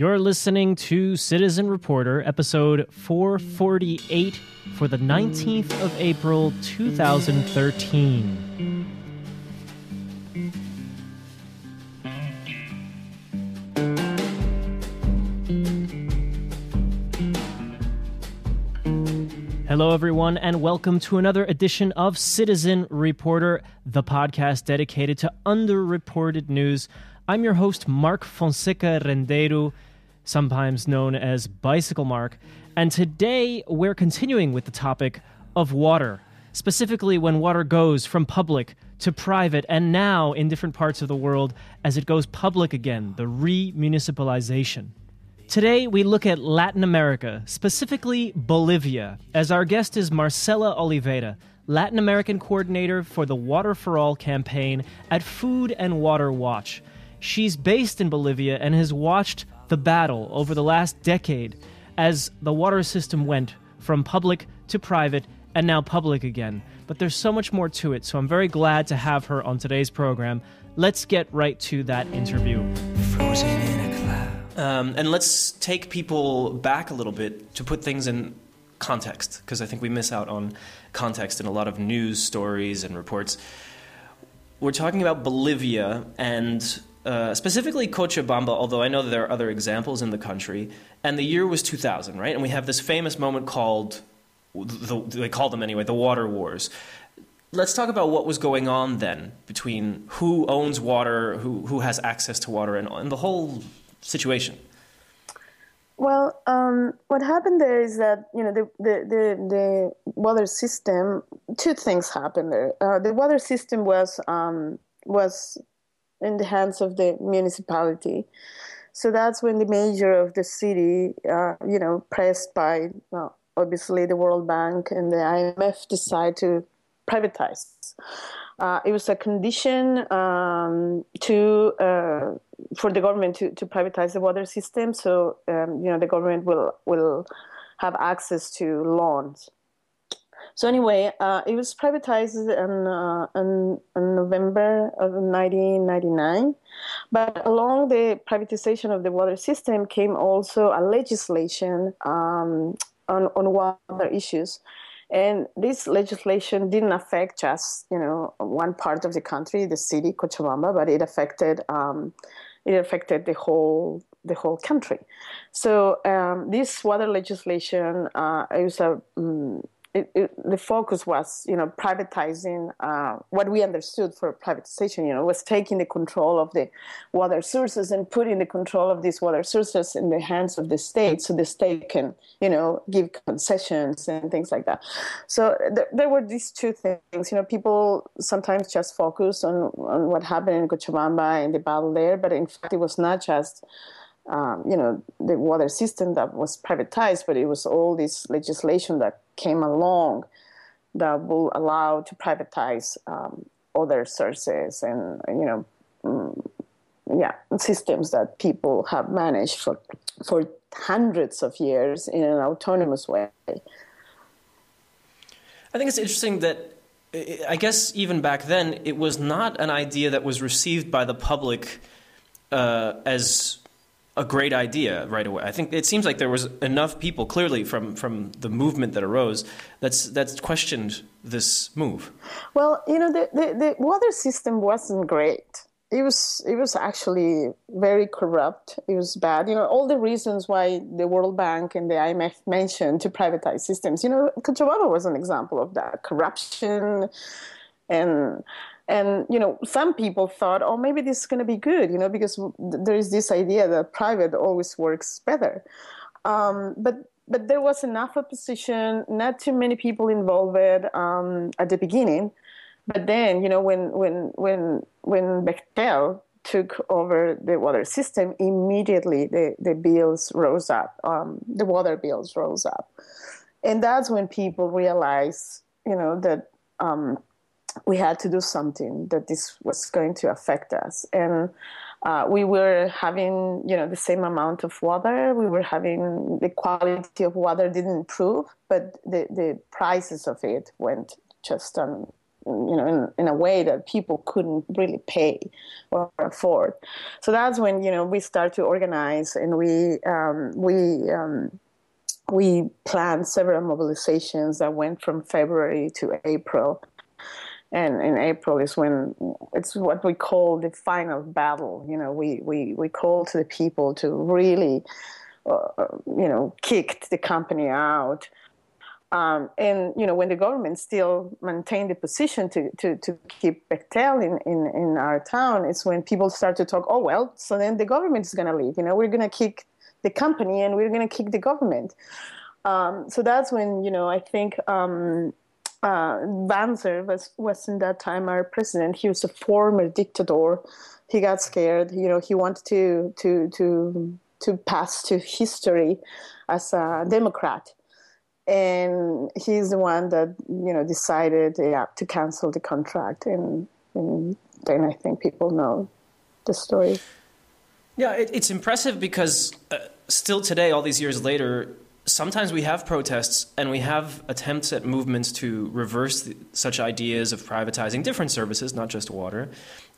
You're listening to Citizen Reporter, episode 448 for the 19th of April, 2013. Hello, everyone, and welcome to another edition of Citizen Reporter, the podcast dedicated to underreported news. I'm your host, Mark Fonseca Rendeiro, sometimes known as Bicycle Mark, and today we're continuing with the topic of water, specifically when water goes from public to private, and now in different parts of the world as it goes public again, the remunicipalization. Today, we look at Latin America, specifically Bolivia, as our guest is Marcela Oliveira, Latin American coordinator for the Water for All campaign at Food and Water Watch. She's based in Bolivia and has watched the battle over the last decade as the water system went from public to private and now public again. But there's so much more to it, so I'm very glad to have her on today's program. Let's get right to that interview. Frozen in a cloud. Um, and let's take people back a little bit to put things in context, because I think we miss out on context in a lot of news stories and reports. We're talking about Bolivia and uh, specifically Cochabamba, although I know there are other examples in the country. And the year was 2000, right? And we have this famous moment called, the, they call them anyway, the Water Wars. Let's talk about what was going on then between who owns water, who, who has access to water, and, and the whole situation? Well, um, what happened there is that you know the the the, the water system. Two things happened there. Uh, the water system was um, was in the hands of the municipality, so that's when the mayor of the city, uh, you know, pressed by well, obviously the World Bank and the IMF, decide to privatize. Uh, it was a condition um, to uh, for the government to, to privatize the water system. So um, you know the government will will have access to loans. So anyway, uh, it was privatized in, uh, in, in, November of 1999. But along the privatization of the water system came also a legislation um, on, on water issues. And this legislation didn't affect just you know one part of the country, the city Cochabamba, but it affected um, it affected the whole the whole country. So um, this water legislation uh, is a um, it, it, the focus was, you know, privatizing uh, what we understood for privatization. You know, was taking the control of the water sources and putting the control of these water sources in the hands of the state, so the state can, you know, give concessions and things like that. So th- there were these two things. You know, people sometimes just focus on on what happened in Cochabamba and the battle there, but in fact, it was not just um, you know, the water system that was privatized, but it was all this legislation that came along that will allow to privatize um, other sources and, you know, um, yeah, systems that people have managed for for hundreds of years in an autonomous way. I think it's interesting that I guess even back then it was not an idea that was received by the public uh, as a great idea right away. I think it seems like there was enough people clearly from from the movement that arose that's that's questioned this move. Well, you know, the, the, the water system wasn't great. It was it was actually very corrupt. It was bad. You know, all the reasons why the World Bank and the IMF mentioned to privatize systems. You know, Cochabamba was an example of that corruption and and you know some people thought oh maybe this is going to be good you know because there is this idea that private always works better. Um, but but there was enough opposition not too many people involved um, at the beginning. But then you know when when when when Bechtel took over the water system immediately the, the bills rose up um, the water bills rose up. And that's when people realized you know that um, we had to do something that this was going to affect us and uh, we were having you know the same amount of water we were having the quality of water didn't improve but the, the prices of it went just um, you know, in, in a way that people couldn't really pay or afford. So that's when you know we start to organize and we um, we um, we planned several mobilizations that went from February to April. And in April is when it's what we call the final battle. You know, we, we, we call to the people to really, uh, you know, kick the company out. Um, and you know when the government still maintained the position to, to, to keep Bechtel in, in, in our town, it's when people start to talk. Oh well, so then the government is going to leave. You know, we're going to kick the company and we're going to kick the government. Um, so that's when you know I think um, uh, Banzer was was in that time our president. He was a former dictator. He got scared. You know, he wanted to to to to pass to history as a Democrat, and he's the one that you know decided yeah, to cancel the contract. And, and then I think people know the story. Yeah, it, it's impressive because uh, still today, all these years later, sometimes we have protests and we have attempts at movements to reverse the, such ideas of privatizing different services, not just water.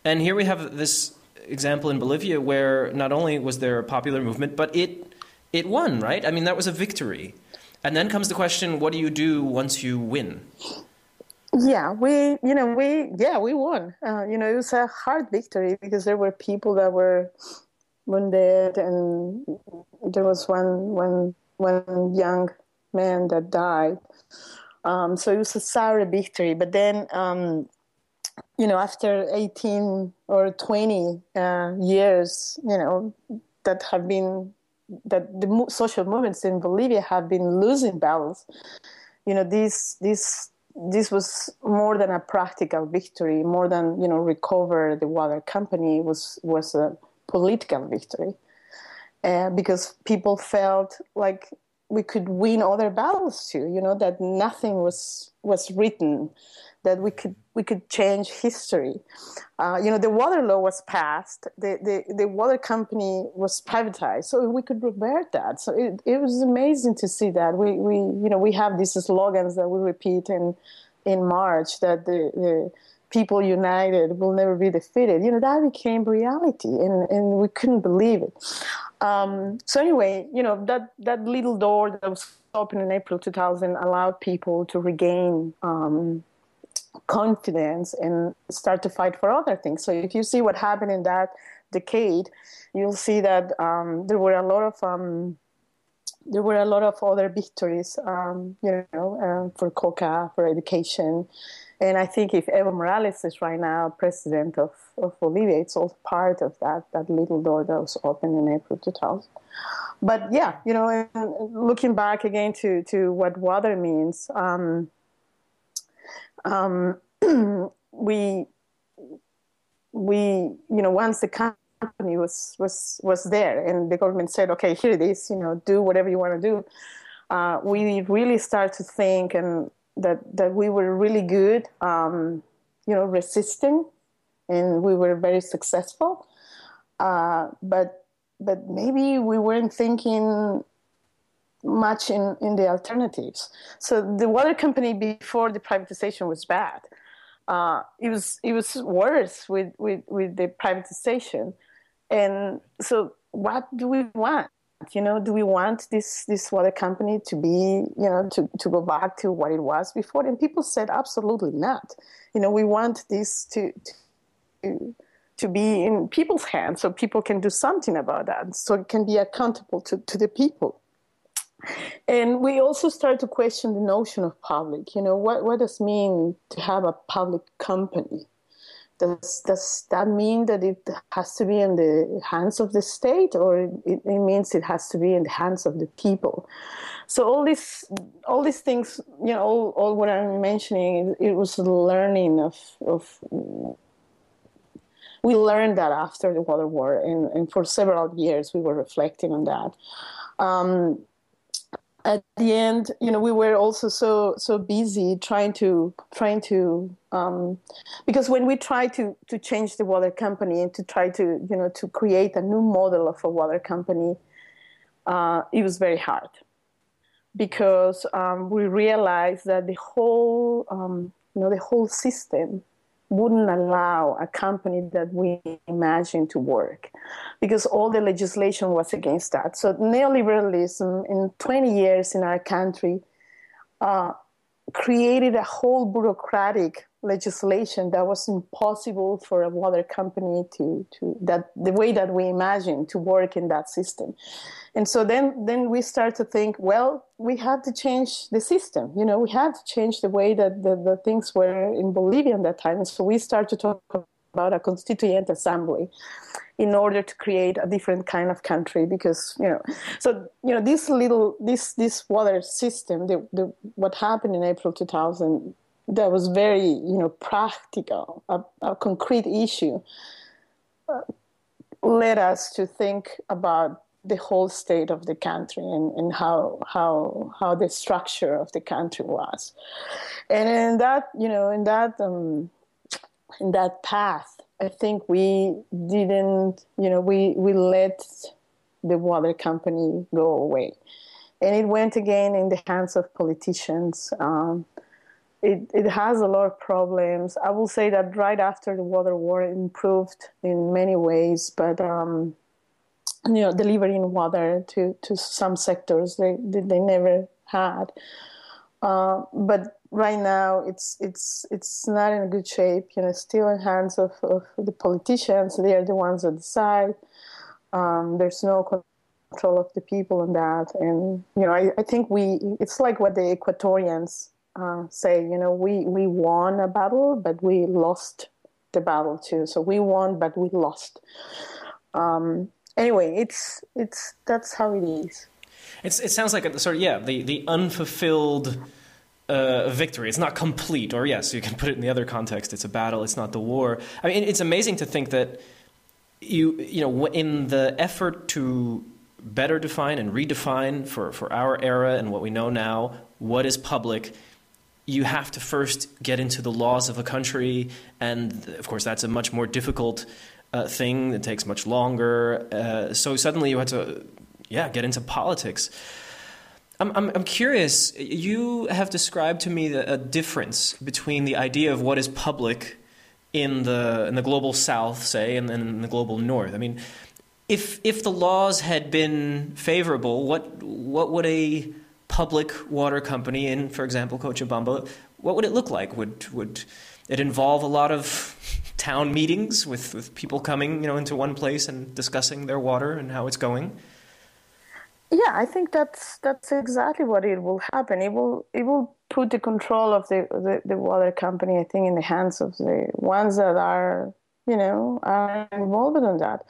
And here we have this example in Bolivia where not only was there a popular movement, but it it won, right? I mean, that was a victory. And then comes the question: What do you do once you win? Yeah, we, you know, we, yeah, we won. Uh, you know, it was a hard victory because there were people that were wounded, and there was one one one young man that died. Um, so it was a sour victory. But then, um, you know, after 18 or 20 uh, years, you know, that have been that the social movements in Bolivia have been losing battles. You know, this this this was more than a practical victory, more than you know recover the water company was was a political victory uh, because people felt like we could win other battles too. You know that nothing was was written, that we could we could change history. Uh, you know the water law was passed, the, the the water company was privatized, so we could revert that. So it, it was amazing to see that. We we you know we have these slogans that we repeat in in March that the, the people united will never be defeated. You know, that became reality and, and we couldn't believe it. Um, so anyway, you know, that, that little door that was opened in April 2000 allowed people to regain um, confidence and start to fight for other things. So if you see what happened in that decade, you'll see that um, there were a lot of um, there were a lot of other victories, um, you know, uh, for coca, for education, and I think if Evo Morales is right now president of, of Bolivia, it's all part of that, that little door that was opened in April 2000. But yeah, you know, looking back again to, to what water means, um, um, we, we, you know, once the company was, was, was there and the government said, okay, here it is, you know, do whatever you want to do. Uh, we really start to think and that that we were really good, um, you know, resisting, and we were very successful. Uh, but but maybe we weren't thinking much in, in the alternatives. So the water company before the privatization was bad. Uh, it was it was worse with, with, with the privatization. And so what do we want? You know do we want this this water company to be you know to, to go back to what it was before? And people said absolutely not. You know we want this to to to be in people's hands so people can do something about that so it can be accountable to, to the people. And we also start to question the notion of public. You know what, what does mean to have a public company does, does that mean that it has to be in the hands of the state or it, it means it has to be in the hands of the people? So all these all these things you know all, all what i'm mentioning it, it was learning of of we learned that after the water war and, and for several years we were reflecting on that. Um, at the end, you know, we were also so so busy trying to trying to um, because when we tried to to change the water company and to try to you know to create a new model of a water company, uh, it was very hard. Because um, we realized that the whole um, you know, the whole system wouldn't allow a company that we imagine to work because all the legislation was against that. So neoliberalism in 20 years in our country uh, created a whole bureaucratic legislation that was impossible for a water company to, to that the way that we imagine to work in that system. And so then then we start to think well we have to change the system. You know we have to change the way that the, the things were in bolivia at that time. And so we start to talk about a constituent assembly in order to create a different kind of country because you know so you know this little this this water system the, the what happened in april 2000 that was very you know practical a, a concrete issue uh, led us to think about the whole state of the country and, and how how how the structure of the country was. And in that you know in that um, in that path i think we didn't you know we we let the water company go away. And it went again in the hands of politicians um, it, it has a lot of problems. I will say that right after the water war, it improved in many ways, but um, you know, delivering water to, to some sectors they, they, they never had. Uh, but right now, it's it's it's not in good shape. You know, still in hands of, of the politicians. They are the ones that decide. Um, there's no control of the people on that, and you know, I, I think we. It's like what the Ecuadorians uh, say, you know, we, we won a battle, but we lost the battle too. So we won, but we lost. Um, anyway, it's it's that's how it is. It's, it sounds like a sort of yeah the the unfulfilled uh, victory. It's not complete, or yes, you can put it in the other context. It's a battle. It's not the war. I mean, it's amazing to think that you you know in the effort to better define and redefine for for our era and what we know now what is public you have to first get into the laws of a country, and of course, that's a much more difficult uh, thing. It takes much longer. Uh, so suddenly, you had to, yeah, get into politics. I'm, I'm, I'm curious. You have described to me the, a difference between the idea of what is public in the in the global South, say, and then in the global North. I mean, if if the laws had been favorable, what what would a public water company in, for example, Cochabamba, what would it look like? Would would it involve a lot of town meetings with, with people coming, you know, into one place and discussing their water and how it's going? Yeah, I think that's that's exactly what it will happen. It will it will put the control of the, the, the water company, I think, in the hands of the ones that are, you know, are involved in that.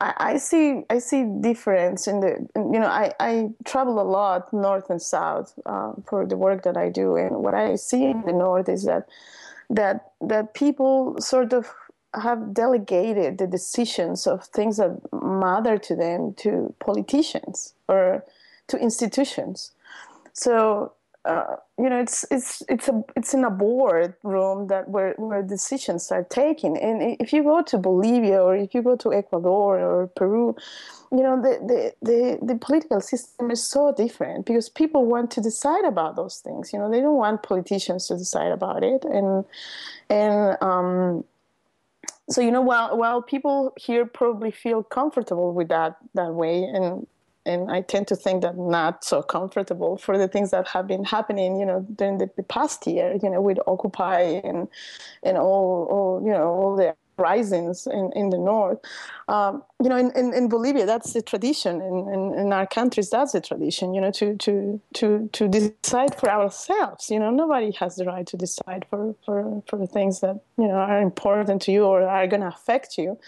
I, see I see difference in the you know I, I travel a lot north and south uh, for the work that I do. And what I see in the north is that that that people sort of have delegated the decisions of things that matter to them to politicians or to institutions. So uh, you know, it's it's it's a it's in a board room that where where decisions are taken. And if you go to Bolivia or if you go to Ecuador or Peru, you know, the the the, the political system is so different because people want to decide about those things. You know, they don't want politicians to decide about it, and and um, so you know, while while people here probably feel comfortable with that that way, and and I tend to think that not so comfortable for the things that have been happening, you know, during the, past year, you know, with Occupy and and all, all you know, all the risings in, in the north. Um, you know, in, in, in, Bolivia, that's the tradition. In, in, in, our countries, that's the tradition, you know, to, to, to, to decide for ourselves. You know, nobody has the right to decide for, for, for the things that, you know, are important to you or are going to affect you.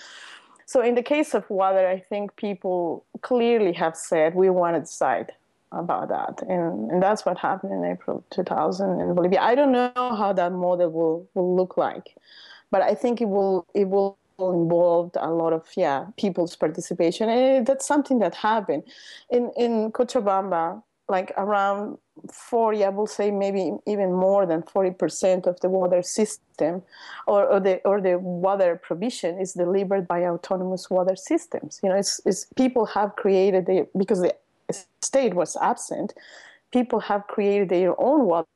So in the case of water, I think people clearly have said we want to decide about that, and, and that's what happened in April 2000 in Bolivia. I don't know how that model will, will look like, but I think it will it will involve a lot of yeah people's participation, and that's something that happened. In in Cochabamba like around 40, I will say maybe even more than 40% of the water system or, or, the, or the water provision is delivered by autonomous water systems. You know, it's, it's people have created, the, because the state was absent, people have created their own water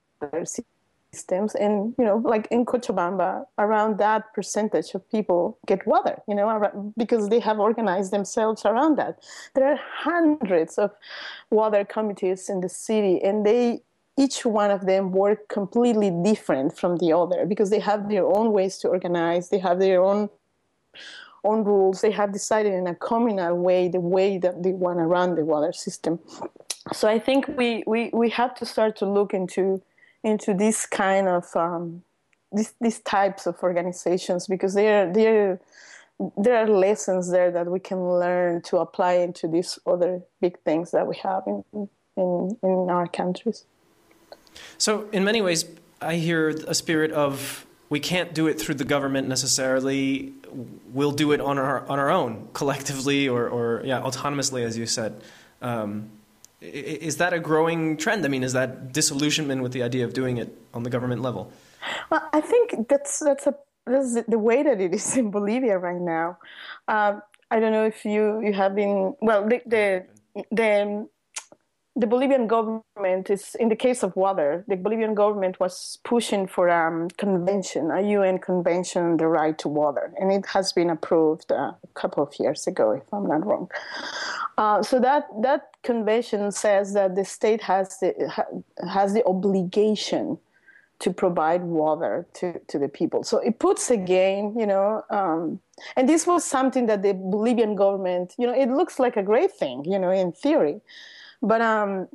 systems and you know like in cochabamba around that percentage of people get water you know because they have organized themselves around that. There are hundreds of water committees in the city and they each one of them work completely different from the other because they have their own ways to organize they have their own own rules they have decided in a communal way the way that they want to run the water system. So i think we we, we have to start to look into into this kind of um, these these types of organizations because there there there are lessons there that we can learn to apply into these other big things that we have in in in our countries. So, in many ways, I hear a spirit of we can't do it through the government necessarily. We'll do it on our on our own, collectively or or yeah, autonomously, as you said. Um, is that a growing trend? I mean, is that disillusionment with the idea of doing it on the government level? Well, I think that's that's a the way that it is in Bolivia right now. Um, I don't know if you you have been well the the, the the Bolivian government is, in the case of water, the Bolivian government was pushing for a um, convention, a UN convention on the right to water, and it has been approved uh, a couple of years ago, if I'm not wrong. Uh, so that that convention says that the state has the has the obligation to provide water to, to the people. So it puts again, you know, um, and this was something that the Bolivian government, you know, it looks like a great thing, you know, in theory but um,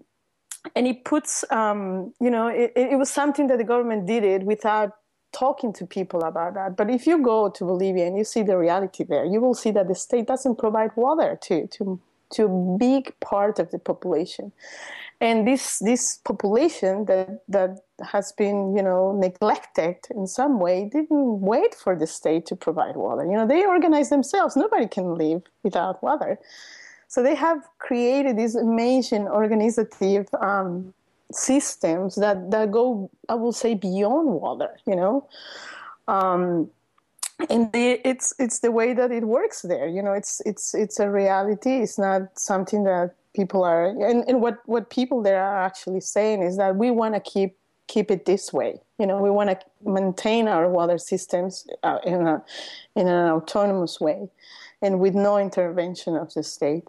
and it puts um, you know it, it was something that the government did it without talking to people about that. But if you go to Bolivia and you see the reality there, you will see that the state doesn't provide water to to to a big part of the population. And this this population that that has been you know neglected in some way didn't wait for the state to provide water. You know they organize themselves. Nobody can live without water. So they have created these amazing organizative um, systems that, that go, I will say, beyond water, you know. Um, and the, it's it's the way that it works there. You know, it's it's it's a reality. It's not something that people are. And, and what what people there are actually saying is that we want to keep keep it this way. You know, we want to maintain our water systems uh, in a in an autonomous way and with no intervention of the state.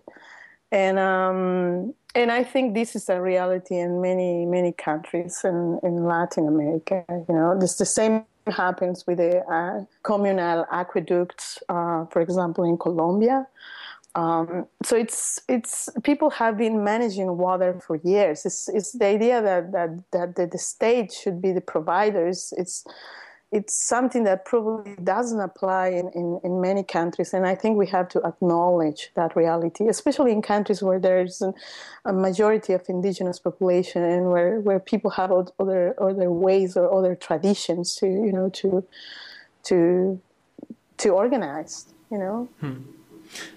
And um, and I think this is a reality in many many countries in, in Latin America. You know, it's the same happens with the uh, communal aqueducts, uh, for example, in Colombia. Um, so it's it's people have been managing water for years. It's, it's the idea that that that the, state should be the providers. It's it's something that probably doesn't apply in, in, in, many countries. And I think we have to acknowledge that reality, especially in countries where there's an, a majority of indigenous population and where, where people have other, other ways or other traditions to, you know, to, to, to organize, you know. Hmm.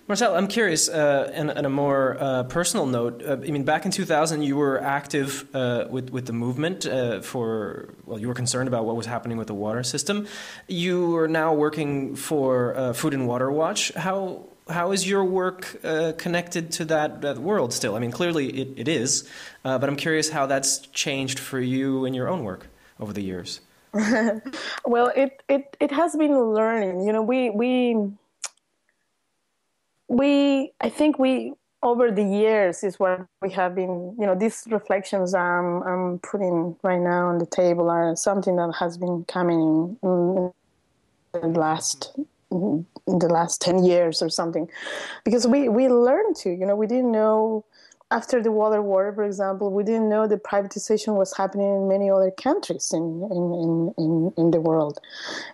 Marcel, I'm curious, uh, and on a more uh, personal note, uh, I mean, back in 2000, you were active uh, with with the movement uh, for. Well, you were concerned about what was happening with the water system. You are now working for uh, Food and Water Watch. How how is your work connected to that that world still? I mean, clearly it, it is, but I'm curious how that's changed for you in your own work over the years. well, it, it it has been learning. You know, we we we i think we over the years is what we have been you know these reflections i'm, I'm putting right now on the table are something that has been coming in, in the last in the last 10 years or something. Because we we learned to you know we didn't know after the water war, for example, we didn't know that privatization was happening in many other countries in, in, in, in, the world.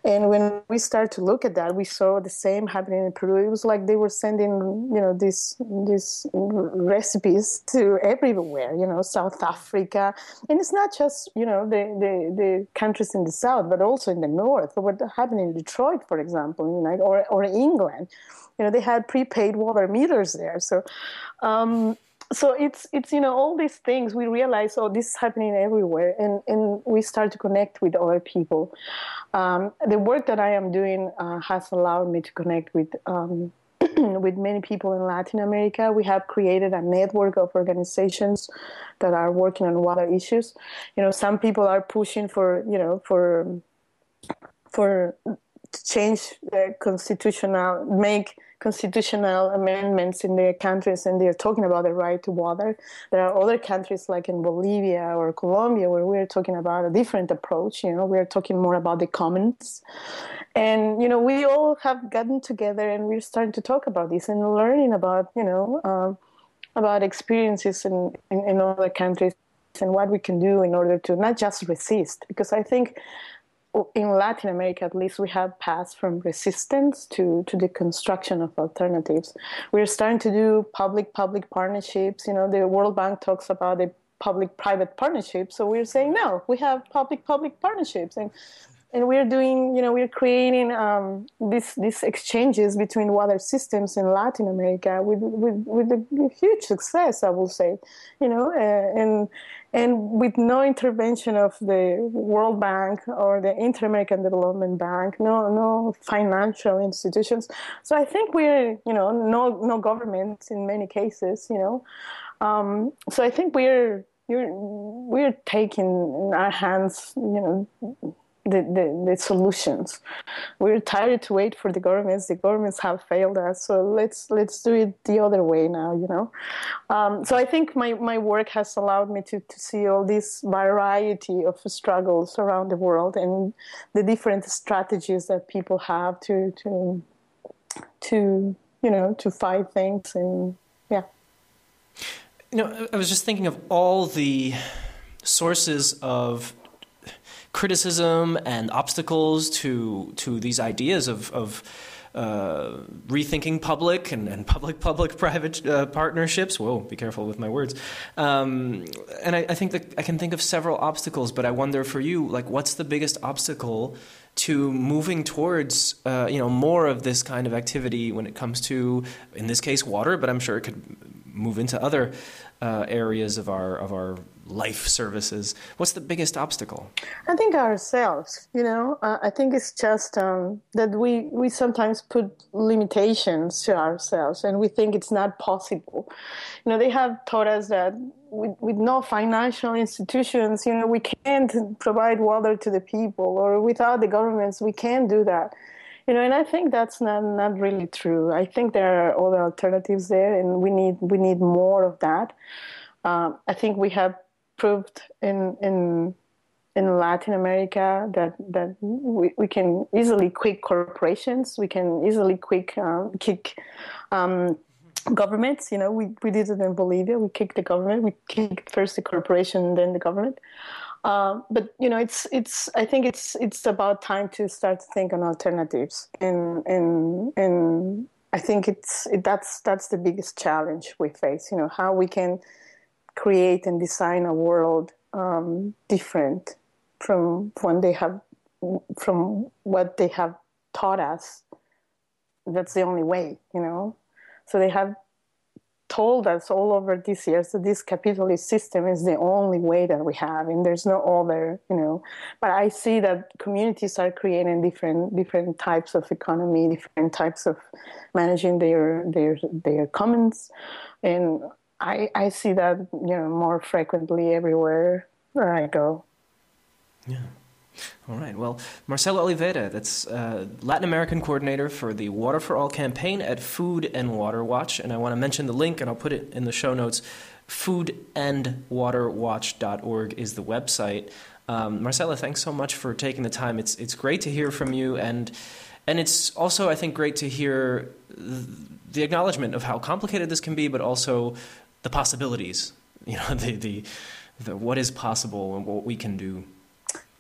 And when we started to look at that, we saw the same happening in Peru. It was like they were sending, you know, these, these recipes to everywhere, you know, South Africa. And it's not just, you know, the, the, the countries in the South, but also in the North. What happened in Detroit, for example, you know, or, or England. You know, they had prepaid water meters there. So, um, so it's it's you know all these things we realize oh this is happening everywhere and and we start to connect with other people um, the work that i am doing uh, has allowed me to connect with um, with many people in Latin America. We have created a network of organizations that are working on water issues. You know, some people are pushing for you know for for to change the constitutional make constitutional amendments in their countries and they're talking about the right to water. There are other countries like in Bolivia or Colombia where we're talking about a different approach. You know, we're talking more about the commons. And, you know, we all have gotten together and we're starting to talk about this and learning about, you know, um, about experiences in, in, in other countries and what we can do in order to not just resist. Because I think in Latin America, at least, we have passed from resistance to, to the construction of alternatives. We're starting to do public-public partnerships. You know, the World Bank talks about the public-private partnerships. So we're saying no, we have public-public partnerships, and and we're doing, you know, we're creating um, these these exchanges between water systems in Latin America with with with a huge success, I will say, you know, uh, and and with no intervention of the World Bank or the Inter-American Development Bank, no no financial institutions. So I think we're, you know, no no governments in many cases, you know. Um, so I think we're we're we're taking in our hands, you know the, the, the, solutions. We're tired to wait for the governments. The governments have failed us, so let's let's do it the other way now. You know, um, so I think my, my work has allowed me to, to see all this variety of struggles around the world and the different strategies that people have to to to you know to fight things and yeah. You know, I was just thinking of all the sources of criticism and obstacles to to these ideas of of uh, rethinking public and, and public public private uh, partnerships. Whoa, be careful with my words. Um, and I, I, think that I can think of several obstacles, but I wonder for you, like, what's the biggest obstacle to moving towards uh, you know more of this kind of activity when it comes to, in this case, water, but I'm sure it could move into other uh, areas of our of our life services. What's the biggest obstacle? I think ourselves. You know, uh, I think it's just um, that we we sometimes put limitations to ourselves, and we think it's not possible. You know, they have taught us that with, with no financial institutions, you know, we can't provide water to the people, or without the governments, we can't do that. You know, and I think that's not, not really true. I think there are other alternatives there, and we need we need more of that. Um, I think we have proved in in in Latin America that that we, we can easily quick corporations, we can easily quick um, kick um, governments. You know, we, we did it in Bolivia. We kicked the government. We kicked first the corporation, then the government. Uh, but you know, it's it's. I think it's it's about time to start to think on alternatives, and and and I think it's it, that's that's the biggest challenge we face. You know, how we can create and design a world um, different from when they have from what they have taught us. That's the only way you know? So they have told us all over these years that this capitalist system is the only way that we have and there's no other you know? But i see that communities are creating different different types of economy different types of managing their their their commons and I, I see that you know more frequently everywhere where I go. Yeah. All right. Well, Marcela Oliveira, that's uh, Latin American coordinator for the Water for All campaign at Food and Water Watch, and I want to mention the link, and I'll put it in the show notes. Foodandwaterwatch.org is the website. Um, Marcela, thanks so much for taking the time. It's it's great to hear from you, and and it's also I think great to hear the acknowledgement of how complicated this can be, but also the possibilities, you know, the, the, the what is possible and what we can do.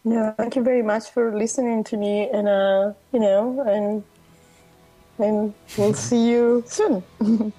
Yeah, thank you very much for listening to me, and uh, you know, and and we'll see you soon.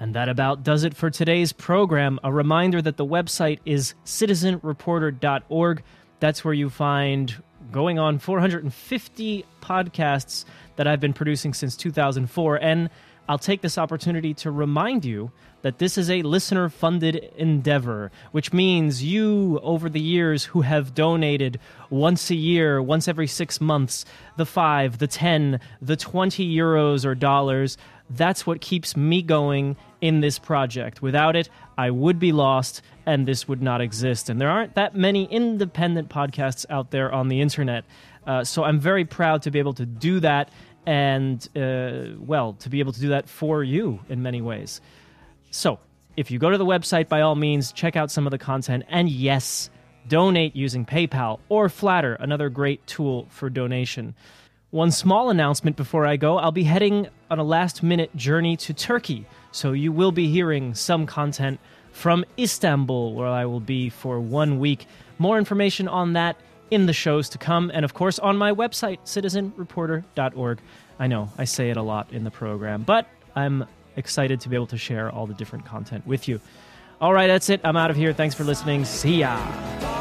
And that about does it for today's program. A reminder that the website is citizenreporter.org. That's where you find going on 450 podcasts that I've been producing since 2004. And I'll take this opportunity to remind you that this is a listener funded endeavor, which means you, over the years, who have donated once a year, once every six months, the five, the 10, the 20 euros or dollars, that's what keeps me going in this project. Without it, I would be lost and this would not exist. And there aren't that many independent podcasts out there on the internet. Uh, so I'm very proud to be able to do that and, uh, well, to be able to do that for you in many ways. So, if you go to the website, by all means, check out some of the content. And yes, donate using PayPal or Flattr, another great tool for donation. One small announcement before I go I'll be heading on a last minute journey to Turkey. So, you will be hearing some content from Istanbul, where I will be for one week. More information on that in the shows to come, and of course on my website, citizenreporter.org. I know I say it a lot in the program, but I'm excited to be able to share all the different content with you. All right, that's it. I'm out of here. Thanks for listening. See ya.